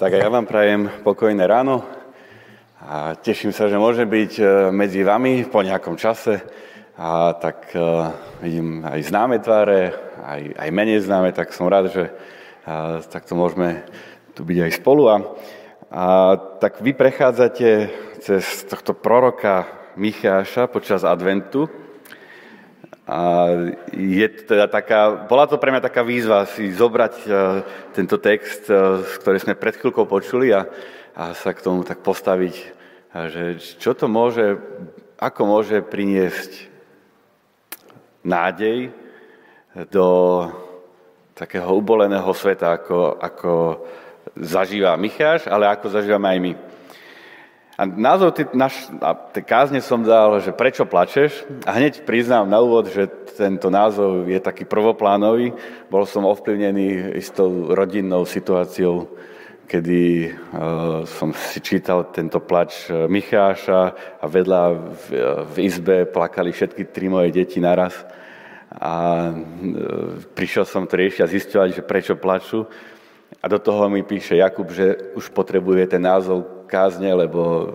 Tak a ja vám prajem pokojné ráno a teším sa, že môžem byť e, medzi vami po nejakom čase. A tak uh, vidím aj známe tváre, aj, aj menej známe, tak som rád, že uh, takto môžeme tu byť aj spolu. A, a tak vy prechádzate cez tohto proroka Micháša počas adventu. A je teda taká, bola to pre mňa taká výzva si zobrať uh, tento text, uh, ktorý sme pred chvíľkou počuli a, a sa k tomu tak postaviť, a že čo to môže, ako môže priniesť nádej do takého uboleného sveta, ako, ako zažíva Micháš, ale ako zažívame aj my. A názov tej, naš, a tej kázne som dal, že prečo plačeš? A hneď priznám na úvod, že tento názov je taký prvoplánový. Bol som ovplyvnený istou rodinnou situáciou, kedy uh, som si čítal tento plač e, Micháša a vedľa v, v izbe plakali všetky tri moje deti naraz. A uh, prišiel som to riešiť a zistovať, že prečo plaču. A do toho mi píše Jakub, že už potrebuje ten názov kázne, lebo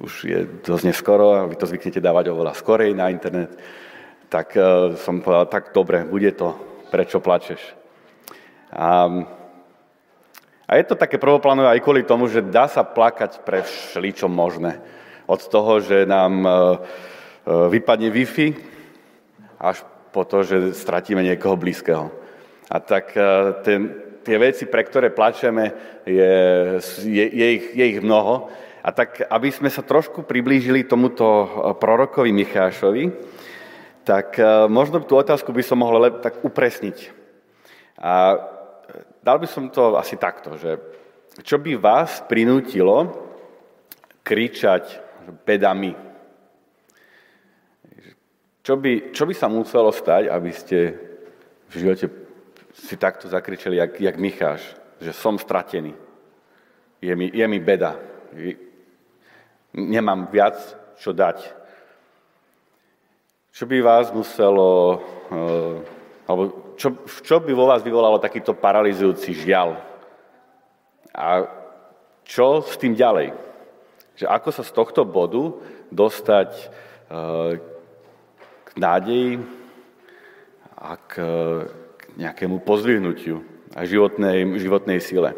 už je dosť neskoro a vy to zvyknete dávať oveľa skorej na internet. Tak uh, som povedal, tak dobre, bude to, prečo plačeš. A, a je to také prvoplánové aj kvôli tomu, že dá sa plakať pre všeličo možné. Od toho, že nám uh, vypadne Wi-Fi, až po to, že stratíme niekoho blízkeho. A tak ten, tie veci, pre ktoré plačeme, je, je, je, ich, je ich mnoho. A tak, aby sme sa trošku priblížili tomuto eh, prorokovi Michášovi, tak eh, možno tú otázku by som mohol tak upresniť. A eh, dal by som to asi takto, že čo by vás prinútilo kričať bedami? Čo by, čo by sa muselo stať, aby ste v živote si takto zakričeli, jak, jak Micháš, že som stratený. Je mi, je mi beda. Nemám viac, čo dať. Čo by vás muselo, eh, alebo čo, čo by vo vás vyvolalo takýto paralizujúci žial? A čo s tým ďalej? Že ako sa z tohto bodu dostať eh, k nádeji a k, nejakému pozdvihnutiu a životnej, životnej sile.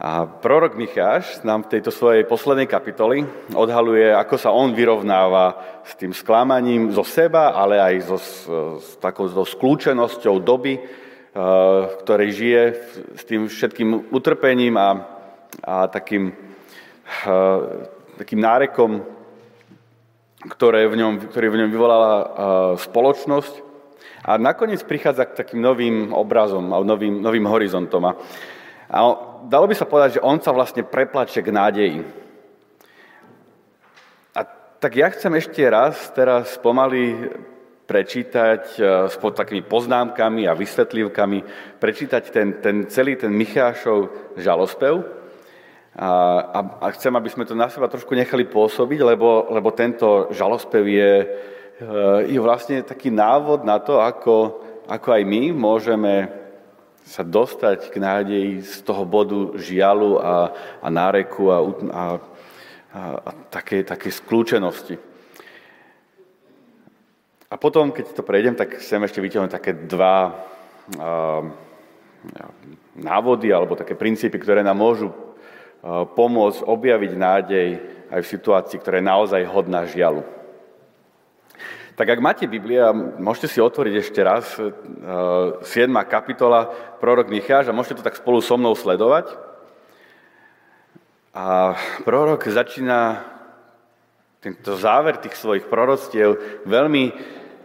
A prorok Micháš nám v tejto svojej poslednej kapitoli odhaluje, ako sa on vyrovnáva s tým sklamaním zo seba, ale aj so, s takou so skľúčenosťou doby, eh, v ktorej žije, s tým všetkým utrpením a, a takým, eh, takým nárekom, ktoré v ňom, ktorý v ňom vyvolala eh, spoločnosť. A nakoniec prichádza k takým novým obrazom a novým, novým horizontom. A, dalo by sa povedať, že on sa vlastne preplače k nádeji. A tak ja chcem ešte raz teraz pomaly prečítať e, s takými poznámkami a vysvetlivkami, prečítať ten, ten celý ten Michášov žalospev. A, a, a chcem, aby sme to na seba trošku nechali pôsobiť, lebo, lebo tento žalospev je, je vlastne taký návod na to, ako, ako aj my môžeme sa dostať k nádeji z toho bodu žialu a, a náreku a, a, a, a také, také skľúčenosti. A potom, keď to prejdem, tak chcem ešte vyťahnuť také dva a, návody alebo také princípy, ktoré nám môžu pomôcť objaviť nádej aj v situácii, ktorá je naozaj hodná žialu. Tak ak máte Biblia, môžete si otvoriť ešte raz 7. Eh, kapitola, prorok Micháš a môžete to tak spolu so mnou sledovať. A prorok začína tento záver tých svojich proroctiev veľmi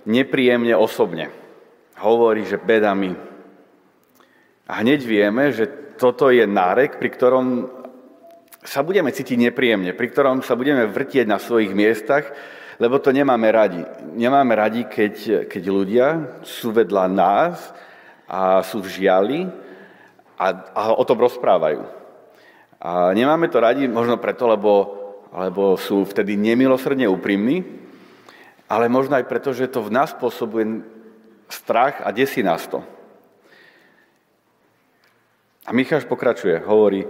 nepríjemne osobne. Hovorí, že bedami. A hneď vieme, že toto je nárek, pri ktorom sa budeme cítiť nepríjemne, pri ktorom sa budeme vrtieť na svojich miestach lebo to nemáme radi. Nemáme radi, keď, keď ľudia sú vedľa nás a sú v žiali a, a o tom rozprávajú. A nemáme to radi možno preto, lebo, lebo sú vtedy nemilosrdne úprimní, ale možno aj preto, že to v nás spôsobuje strach a desí nás to. A Micháš pokračuje, hovorí,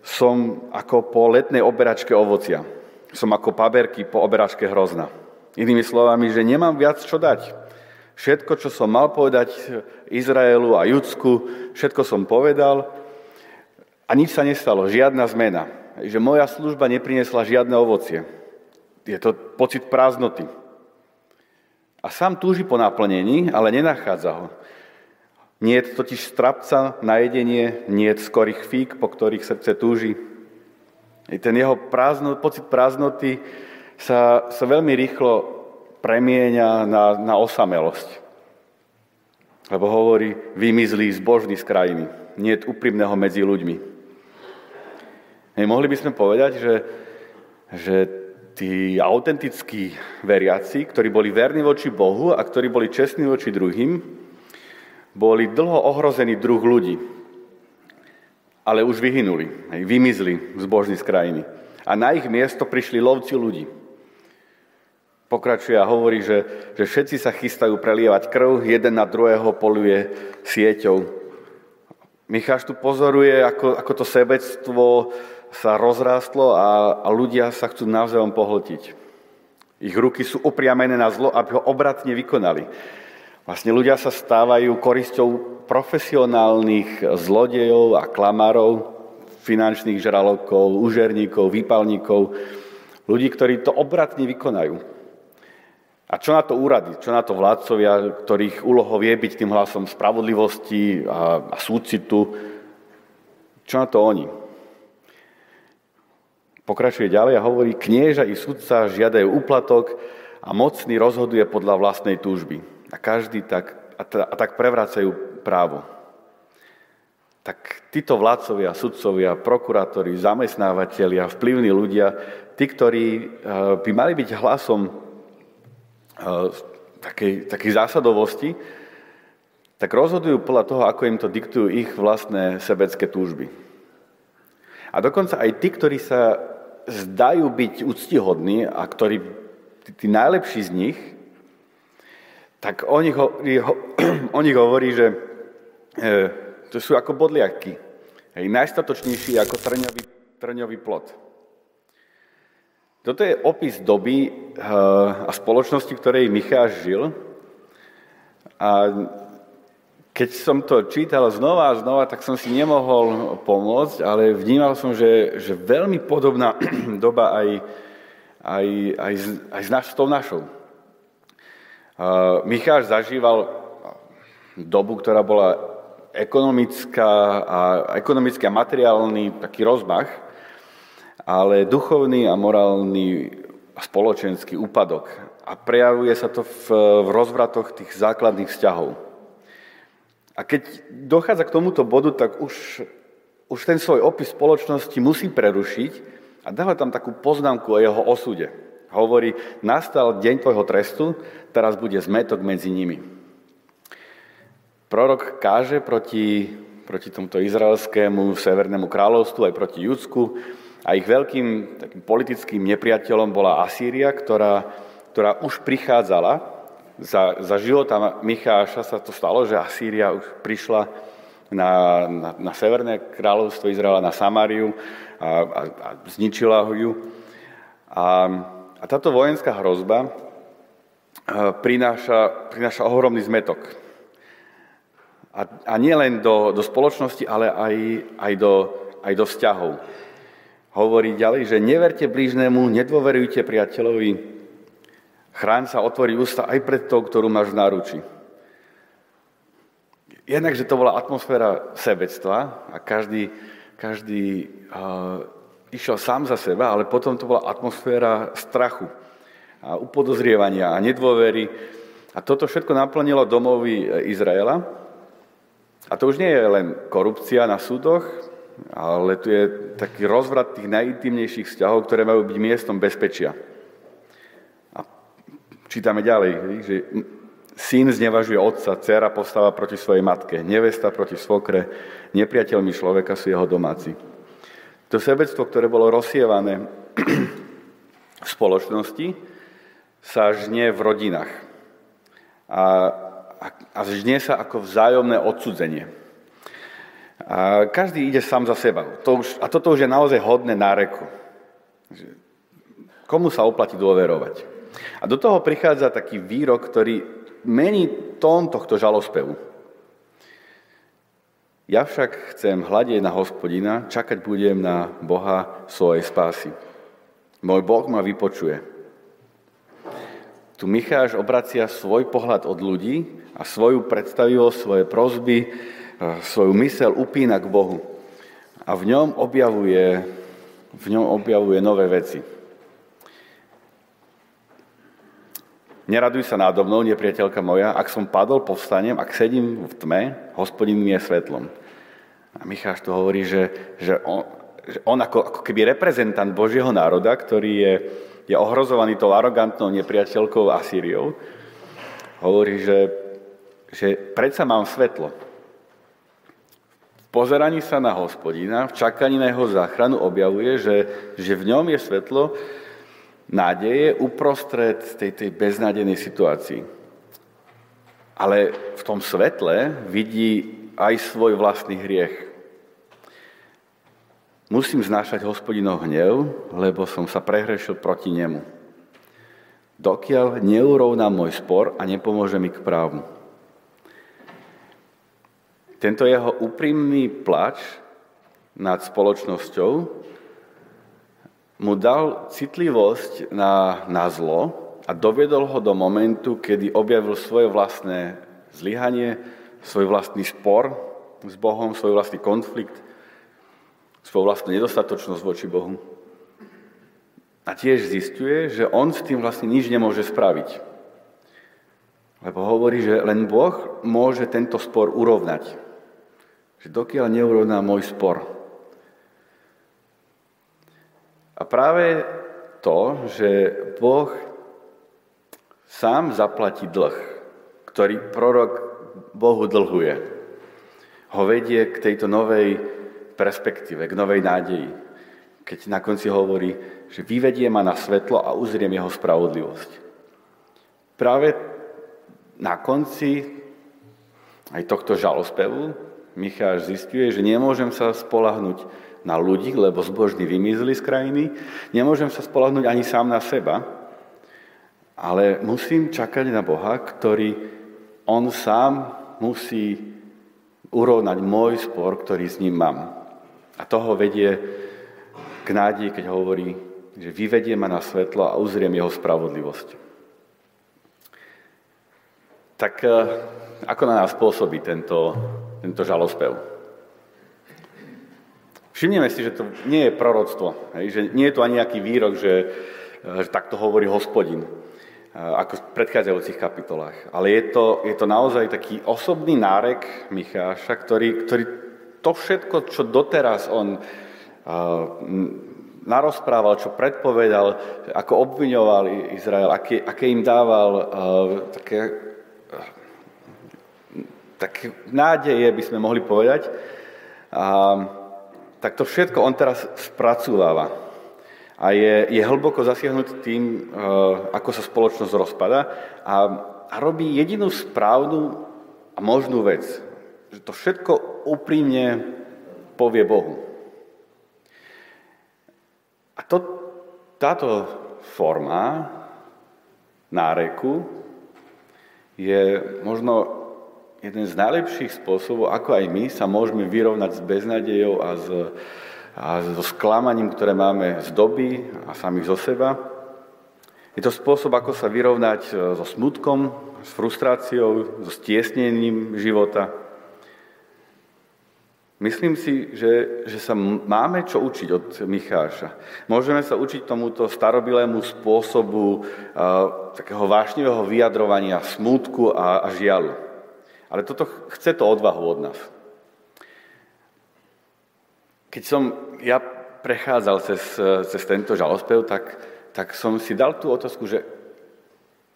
som ako po letnej oberačke ovocia. Som ako paberky po oberačke hrozna. Inými slovami, že nemám viac čo dať. Všetko, čo som mal povedať Izraelu a Judsku, všetko som povedal a nič sa nestalo, žiadna zmena. Že moja služba neprinesla žiadne ovocie. Je to pocit prázdnoty. A sám túži po naplnení, ale nenachádza ho. Nie je totiž strapca na jedenie, nie je skorých fík, po ktorých srdce túži. I ten jeho prázdno, pocit prázdnoty sa, sa veľmi rýchlo premieňa na, na osamelosť. Lebo hovorí, vymizlí zbožný z krajiny. Nie je úprimného medzi ľuďmi. Hej, mohli by sme povedať, že, že tí autentickí veriaci, ktorí boli verní voči Bohu a ktorí boli čestní voči druhým, boli dlho ohrozený druh ľudí, ale už vyhynuli, vymizli zbožní z krajiny. A na ich miesto prišli lovci ľudí. Pokračuje a hovorí, že, že všetci sa chystajú prelievať krv, jeden na druhého poluje sieťou. Micháš tu pozoruje, ako, ako to sebectvo sa rozrástlo a, a ľudia sa chcú navzájom pohltiť. Ich ruky sú upriamené na zlo, aby ho obratne vykonali. Vlastne ľudia sa stávajú korisťou profesionálnych zlodejov a klamárov, finančných žralokov, užerníkov, výpalníkov, ľudí, ktorí to obratne vykonajú. A čo na to úrady, čo na to vládcovia, ktorých úlohou je byť tým hlasom spravodlivosti a, a súcitu, čo na to oni? Pokračuje ďalej a hovorí, knieža i sudca žiadajú úplatok a mocný rozhoduje podľa vlastnej túžby. A každý tak, a, t- a tak prevracajú právo. Tak títo vládcovia, sudcovia, prokurátori, zamestnávateľia, vplyvní ľudia, tí, ktorí uh, by mali byť hlasom uh, takej, takej zásadovosti, tak rozhodujú podľa toho, ako im to diktujú ich vlastné sebecké túžby. A dokonca aj tí, ktorí sa zdajú byť úctihodní a ktorí, tí, tí najlepší z nich, tak o nich, ho, o nich hovorí, že to sú ako bodliaky. Hej, najstatočnejší ako trňový, trňový plot. Toto je opis doby e, a spoločnosti, ktorej Micháš žil. A keď som to čítal znova a znova, tak som si nemohol pomôcť, ale vnímal som, že, že veľmi podobná doba aj, aj, aj, aj s, s tou našou. Micháš zažíval dobu, ktorá bola ekonomická a, ekonomický a materiálny taký rozmach, ale duchovný a morálny a spoločenský úpadok. A prejavuje sa to v, v rozvratoch tých základných vzťahov. A keď dochádza k tomuto bodu, tak už, už ten svoj opis spoločnosti musí prerušiť a dáva tam takú poznámku o jeho osude. Hovorí, nastal deň tvojho trestu, teraz bude zmetok medzi nimi. Prorok káže proti, proti tomuto izraelskému severnému kráľovstvu aj proti Judsku a ich veľkým takým politickým nepriateľom bola Asýria, ktorá, ktorá už prichádzala. Za, za života Micháša sa to stalo, že Asýria už prišla na, na, na severné kráľovstvo Izraela, na Samáriu a, a, a zničila ju. A a táto vojenská hrozba eh, prináša, prináša ohromný zmetok. A, a nie len do, do spoločnosti, ale aj, aj, do, aj do vzťahov. Hovorí ďalej, že neverte blížnemu, nedôverujte priateľovi, chráň sa otvoriť ústa aj pred tou, ktorú máš v náruči. Jednak, že to bola atmosféra sebectva a každý, každý uh, išiel sám za seba, ale potom to bola atmosféra strachu a upodozrievania a nedôvery. A toto všetko naplnilo domovy Izraela. A to už nie je len korupcia na súdoch, ale tu je taký rozvrat tých najintimnejších vzťahov, ktoré majú byť miestom bezpečia. A čítame ďalej, že syn znevažuje otca, dcera postáva proti svojej matke, nevesta proti svokre, nepriateľmi človeka sú jeho domáci. To sebectvo, ktoré bolo rozsievané v spoločnosti, sa žnie v rodinách. A, a, a žnie sa ako vzájomné odsudzenie. A každý ide sám za seba. To už, a toto už je naozaj hodné náreku. Komu sa oplatí dôverovať? A do toho prichádza taký výrok, ktorý mení tón tohto žalospevu. Ja však chcem hľadiť na hospodina, čakať budem na Boha svojej spásy. Môj Boh ma vypočuje. Tu Micháš obracia svoj pohľad od ľudí a svoju predstavivosť, svoje prozby, svoju mysel upína k Bohu. A v ňom objavuje, v ňom objavuje nové veci. Neraduj sa nádo mnou, nepriateľka moja, ak som padol, povstanem, ak sedím v tme, hospodin mi je svetlom. A Micháš tu hovorí, že, že on, že on ako, ako keby reprezentant Božieho národa, ktorý je, je ohrozovaný tou arogantnou nepriateľkou Asýriou, hovorí, že, že predsa mám svetlo. V pozeraní sa na hospodina, v čakaní na jeho záchranu objavuje, že, že v ňom je svetlo, nádeje uprostred tej, tej beznádejnej situácii. Ale v tom svetle vidí aj svoj vlastný hriech. Musím znášať hospodinov hnev, lebo som sa prehrešil proti nemu. Dokiaľ neurovná môj spor a nepomôže mi k právu. Tento jeho úprimný plač nad spoločnosťou mu dal citlivosť na, na zlo a doviedol ho do momentu, kedy objavil svoje vlastné zlyhanie, svoj vlastný spor s Bohom, svoj vlastný konflikt, svoju vlastnú nedostatočnosť voči Bohu. A tiež zistuje, že on s tým vlastne nič nemôže spraviť. Lebo hovorí, že len Boh môže tento spor urovnať. Že dokiaľ neurovná môj spor, a práve to, že Boh sám zaplatí dlh, ktorý prorok Bohu dlhuje, ho vedie k tejto novej perspektíve, k novej nádeji. Keď na konci hovorí, že vyvedie ma na svetlo a uzriem jeho spravodlivosť. Práve na konci aj tohto žalospevu Micháš zistuje, že nemôžem sa spolahnuť na ľudí, lebo zbožní vymizli z krajiny. Nemôžem sa spolahnúť ani sám na seba, ale musím čakať na Boha, ktorý on sám musí urovnať môj spor, ktorý s ním mám. A toho vedie k nádeji, keď hovorí, že vyvedie ma na svetlo a uzriem jeho spravodlivosť. Tak eh, ako na nás pôsobí tento, tento žalospev? Všimneme si, že to nie je proroctvo, že nie je to ani nejaký výrok, že, že takto hovorí hospodin, ako v predchádzajúcich kapitolách. Ale je to, je to naozaj taký osobný nárek Micháša, ktorý, ktorý to všetko, čo doteraz on narozprával, čo predpovedal, ako obviňoval Izrael, aké, aké im dával také, také nádeje, by sme mohli povedať. Uh, tak to všetko on teraz spracúváva. A je, je hlboko zasiahnutý tým, ako sa spoločnosť rozpada a, a robí jedinú správnu a možnú vec. Že to všetko úprimne povie Bohu. A to, táto forma náreku je možno jeden z najlepších spôsobov, ako aj my sa môžeme vyrovnať s beznadejou a, s, a so sklamaním, ktoré máme z doby a samých zo seba. Je to spôsob, ako sa vyrovnať e, so smutkom, s frustráciou, so stiesnením života. Myslím si, že, že sa máme čo učiť od Micháša. Môžeme sa učiť tomuto starobilému spôsobu uh, takého vášnivého vyjadrovania smútku a, a žialu. Ale toto chce to odvahu od nás. Keď som ja prechádzal cez, cez tento žalospev, tak, tak som si dal tú otázku, že,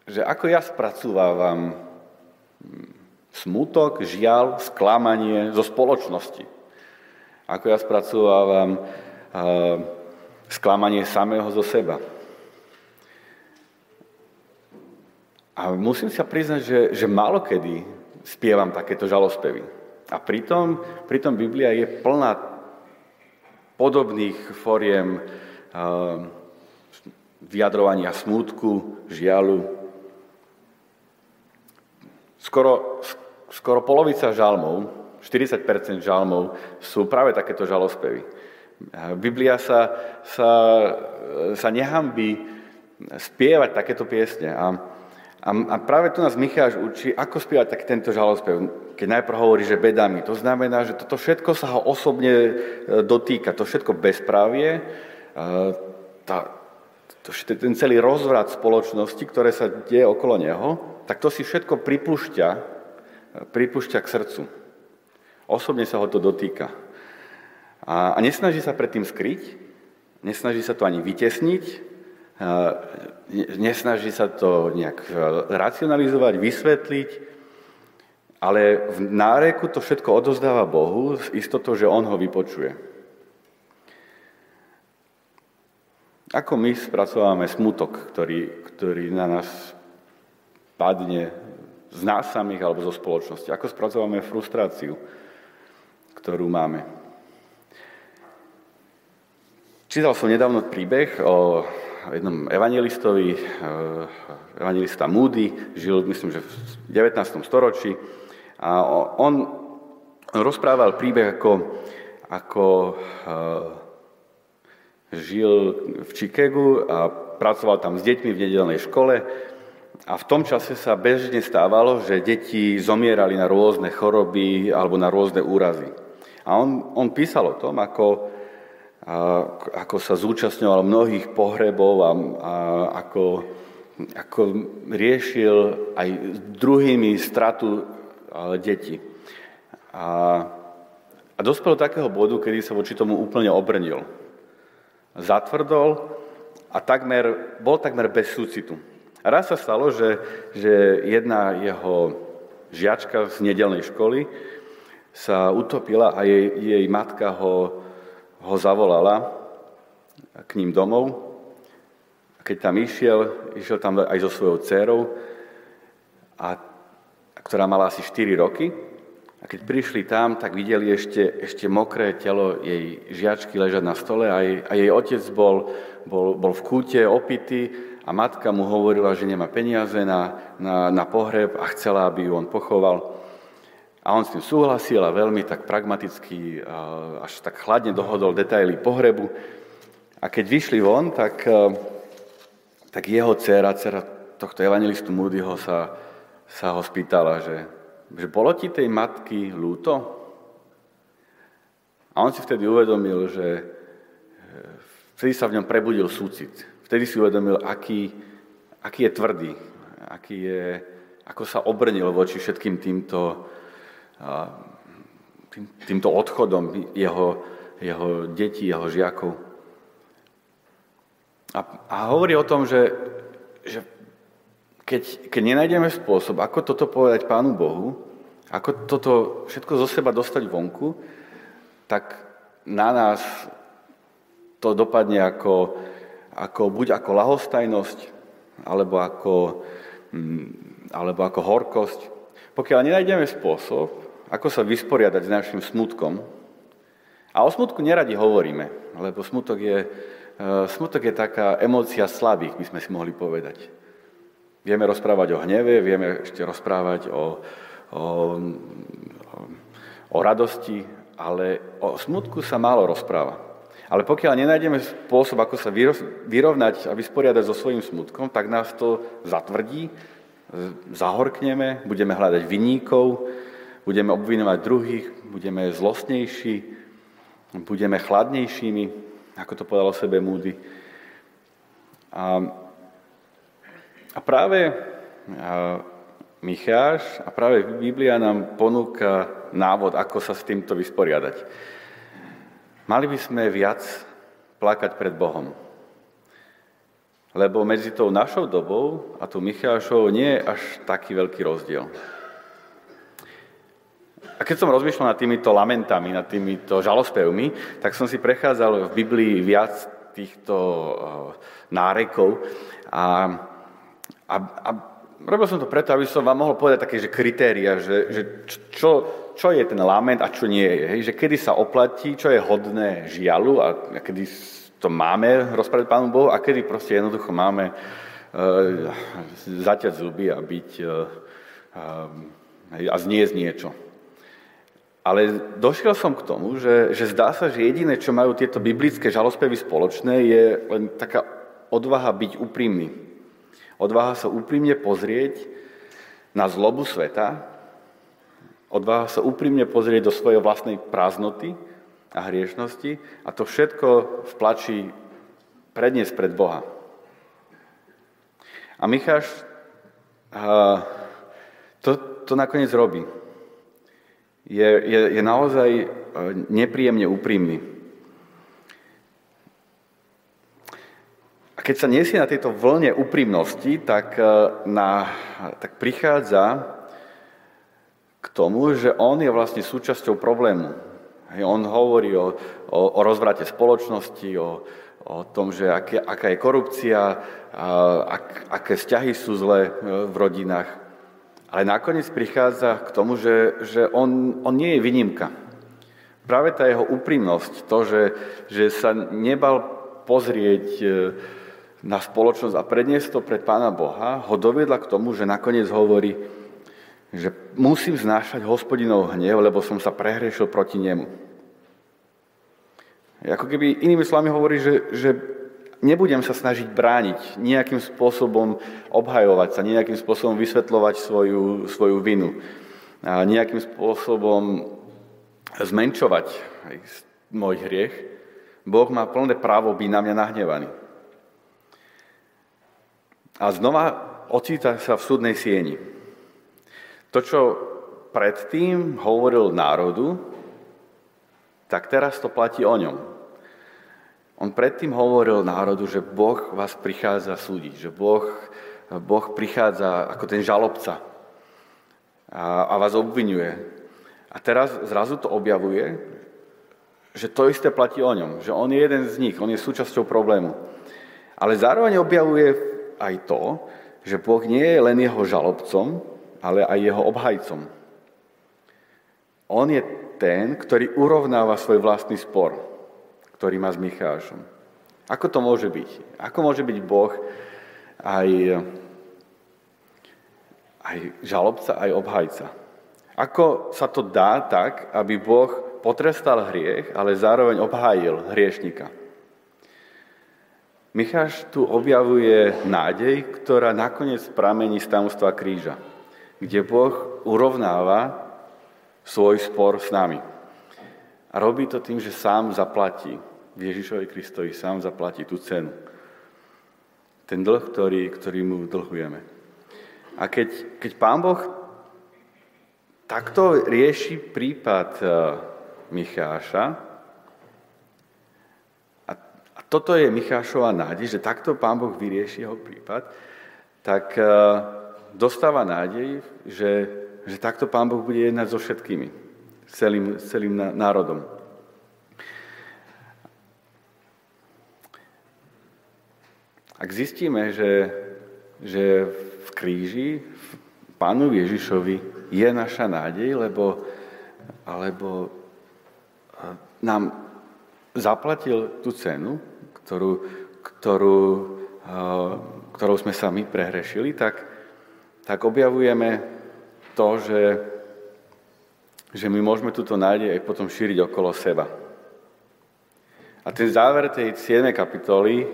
že ako ja spracúvávam smutok, žial, sklamanie zo spoločnosti. Ako ja spracúvávam uh, sklamanie samého zo seba. A musím sa priznať, že, že málo kedy spievam takéto žalospevy. A pritom, pritom Biblia je plná podobných foriem uh, vyjadrovania smútku, žialu. Skoro, skoro polovica žalmov, 40% žalmov sú práve takéto žalospevy. Biblia sa, sa, sa nehambí spievať takéto piesne. A, a, a práve tu nás Micháš učí, ako spievať tak tento žalospev. Keď najprv hovorí, že bedami, to znamená, že toto všetko sa ho osobne e, dotýka, to všetko bezprávie, e, tá, to, ten celý rozvrat spoločnosti, ktoré sa deje okolo neho, tak to si všetko pripúšťa, pripúšťa k srdcu. Osobne sa ho to dotýka. A, a nesnaží sa pred tým skryť, nesnaží sa to ani vytesniť, nesnaží sa to nejak racionalizovať, vysvetliť, ale v náreku to všetko odozdáva Bohu s istotou, že On ho vypočuje. Ako my spracovávame smutok, ktorý, ktorý na nás padne z nás samých alebo zo spoločnosti? Ako spracovávame frustráciu, ktorú máme? Čítal som nedávno príbeh o jednom evangelistovi, eh, evangelista Moody, žil myslím, že v 19. storočí a on rozprával príbeh, ako, ako eh, žil v Chicagu a pracoval tam s deťmi v nedelnej škole a v tom čase sa bežne stávalo, že deti zomierali na rôzne choroby alebo na rôzne úrazy. A on, on písal o tom, ako, a, ako sa zúčastňoval mnohých pohrebov a, a ako, ako riešil aj druhými stratu detí. A, a dospel do takého bodu, kedy sa voči tomu úplne obrnil zatvrdol a takmer, bol takmer bez súcitu. A raz sa stalo, že, že jedna jeho žiačka z nedelnej školy sa utopila a jej, jej matka ho, ho zavolala k ním domov. A keď tam išiel, išiel tam aj so svojou dcerou, a, ktorá mala asi 4 roky. A keď prišli tam, tak videli ešte, ešte mokré telo jej žiačky ležať na stole a jej, a jej otec bol, bol, bol v kúte opity a matka mu hovorila, že nemá peniaze na, na, na pohreb a chcela, aby ju on pochoval. A on s tým súhlasil a veľmi tak pragmaticky, až tak chladne dohodol detaily pohrebu. A keď vyšli von, tak, tak jeho dcera, dcera tohto evangelistu Moodyho sa, sa ho spýtala, že že bolo ti tej matky ľúto? A on si vtedy uvedomil, že e, vtedy sa v ňom prebudil súcit. Vtedy si uvedomil, aký, aký je tvrdý, aký je, ako sa obrnil voči všetkým týmto, tým, týmto odchodom jeho, jeho detí, jeho žiakov. A, a hovorí o tom, že, že keď, keď nenájdeme spôsob, ako toto povedať Pánu Bohu, ako toto všetko zo seba dostať vonku, tak na nás to dopadne ako, ako buď ako lahostajnosť, alebo ako, mm, alebo ako horkosť. Pokiaľ nenájdeme spôsob, ako sa vysporiadať s našim smutkom, a o smutku neradi hovoríme, lebo smutok je, e, smutok je taká emócia slabých, by sme si mohli povedať. Vieme rozprávať o hneve, vieme ešte rozprávať o, o, o radosti, ale o smutku sa málo rozpráva. Ale pokiaľ nenájdeme spôsob, ako sa vyrovnať a vysporiadať so svojím smutkom, tak nás to zatvrdí, zahorkneme, budeme hľadať vinníkov, budeme obvinovať druhých, budeme zlostnejší, budeme chladnejšími, ako to povedal o sebe Múdy. A a práve Micháš a práve Biblia nám ponúka návod, ako sa s týmto vysporiadať. Mali by sme viac plakať pred Bohom. Lebo medzi tou našou dobou a tou Michášou nie je až taký veľký rozdiel. A keď som rozmýšľal nad týmito lamentami, nad týmito žalospevmi, tak som si prechádzal v Biblii viac týchto nárekov a a, a robil som to preto, aby som vám mohol povedať také, že kritéria, že, že čo, čo je ten lament a čo nie je. Hej? Že kedy sa oplatí, čo je hodné žialu a kedy to máme rozprávať Pánu Bohu a kedy proste jednoducho máme uh, zaťať zuby a byť uh, uh, a zniesť niečo. Ale došiel som k tomu, že, že zdá sa, že jediné, čo majú tieto biblické žalospevy spoločné, je len taká odvaha byť úprimný. Odvaha sa úprimne pozrieť na zlobu sveta, odvaha sa úprimne pozrieť do svojej vlastnej prázdnoty a hriešnosti a to všetko v plači predniesť pred Boha. A Micháš to, to nakoniec robí je, je, je naozaj e, nepríjemne úprimný. Keď sa nesie na tejto vlne úprimnosti, tak, e, na, tak prichádza k tomu, že on je vlastne súčasťou problému. On hovorí o, o, o rozvrate spoločnosti, o, o tom, že aké, aká je korupcia, a, ak, aké vzťahy sú zlé e, v rodinách. Ale nakoniec prichádza k tomu, že, že on, on nie je výnimka. Práve tá jeho úprimnosť, to, že, že sa nebal pozrieť e, na spoločnosť a predniesť to pred Pána Boha, ho doviedla k tomu, že nakoniec hovorí, že musím znášať hospodinov hnev, lebo som sa prehrešil proti nemu. Ako keby inými slovami hovorí, že, že nebudem sa snažiť brániť, nejakým spôsobom obhajovať sa, nejakým spôsobom vysvetľovať svoju, svoju vinu, a nejakým spôsobom zmenšovať môj hriech. Boh má plné právo byť na mňa nahnevaný. A znova ocíta sa v súdnej sieni. To, čo predtým hovoril národu, tak teraz to platí o ňom. On predtým hovoril národu, že Boh vás prichádza súdiť, že Boh, boh prichádza ako ten žalobca a, a vás obvinuje. A teraz zrazu to objavuje, že to isté platí o ňom, že on je jeden z nich, on je súčasťou problému. Ale zároveň objavuje aj to, že Boh nie je len jeho žalobcom, ale aj jeho obhajcom. On je ten, ktorý urovnáva svoj vlastný spor ktorý má s Michášom. Ako to môže byť? Ako môže byť Boh aj, aj žalobca, aj obhajca? Ako sa to dá tak, aby Boh potrestal hriech, ale zároveň obhájil hriešnika? Micháš tu objavuje nádej, ktorá nakoniec pramení z tajomstva kríža, kde Boh urovnáva svoj spor s nami. A robí to tým, že sám zaplatí Ježišovi Kristovi sám zaplatí tú cenu. Ten dlh, ktorý, ktorý mu dlhujeme. A keď, keď Pán Boh takto rieši prípad uh, Micháša, a, toto je Michášova nádej, že takto Pán Boh vyrieši jeho prípad, tak uh, dostáva nádej, že, že takto Pán Boh bude jednať so všetkými, celým, celým národom. Ak zistíme, že, že v kríži, v Pánu Ježišovi je naša nádej, lebo, alebo nám zaplatil tú cenu, ktorú, ktorú, ktorou sme sa my prehrešili, tak, tak objavujeme to, že, že my môžeme túto nádej aj potom šíriť okolo seba. A ten záver tej 7. kapitoly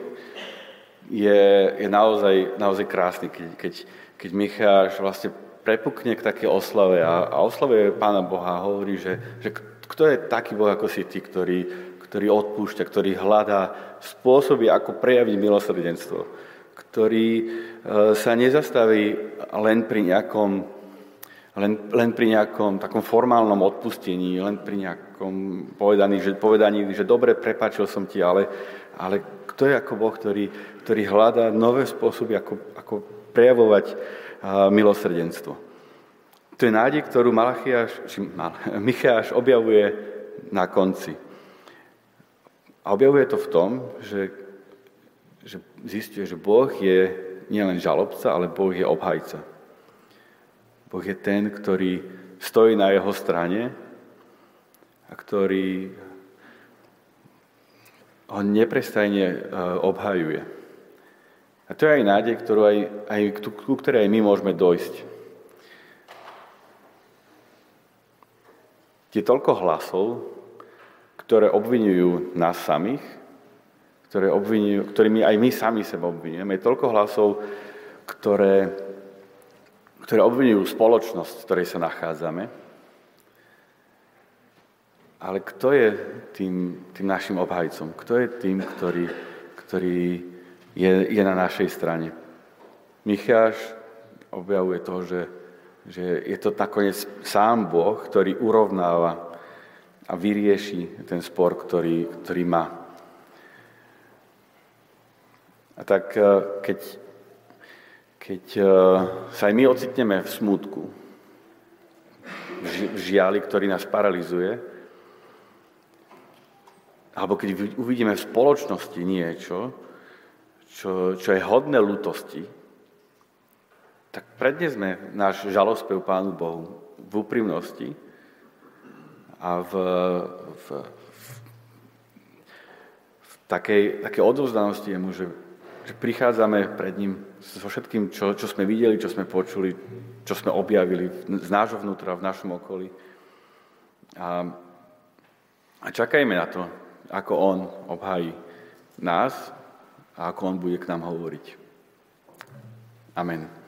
je, je naozaj, naozaj krásny, keď, keď, keď Micháš vlastne prepukne k také oslave a, a oslavuje Pána Boha a hovorí, že, že kto je taký Boh ako si ty, ktorý, ktorý odpúšťa, ktorý hľadá spôsoby, ako prejaviť milosrdenstvo, ktorý e, sa nezastaví len pri nejakom len, len pri nejakom takom formálnom odpustení, len pri nejakom povedaní, že, povedaní, že dobre, prepáčil som ti, ale, ale kto je ako Boh, ktorý, ktorý hľadá nové spôsoby, ako, ako prejavovať milosrdenstvo. To je nádej, ktorú Malachiaš, či Mal, Micháš objavuje na konci. A objavuje to v tom, že, že zistuje, že Boh je nielen žalobca, ale Boh je obhajca. Boh je ten, ktorý stojí na jeho strane a ktorý ho neprestajne e, obhajuje. A to je aj nádej, ktorú aj, aj, ku ktorej aj my môžeme dojsť. Je toľko hlasov, ktoré obvinujú nás samých, ktoré obvinujú, ktorými aj my sami seba obvinujeme. Je toľko hlasov, ktoré, ktoré obvinujú spoločnosť, v ktorej sa nachádzame. Ale kto je tým, tým našim obhajcom? Kto je tým, ktorý, ktorý je, je na našej strane? Micháš objavuje to, že, že je to nakoniec sám Boh, ktorý urovnáva a vyrieši ten spor, ktorý, ktorý má. A tak eh, keď, keď eh, sa aj my ocitneme v smutku, v žiali, ktorý nás paralizuje, alebo keď uvidíme v spoločnosti niečo, čo, čo je hodné lutosti, tak prednesme náš žalospev Pánu Bohu v úprimnosti a v, v, v, v takej, takej odovzdanosti jemu, že, že prichádzame pred ním so všetkým, čo, čo sme videli, čo sme počuli, čo sme objavili z nášho vnútra, v našom okolí. A, a čakajme na to, ako On obhají nás a ako On bude k nám hovoriť. Amen.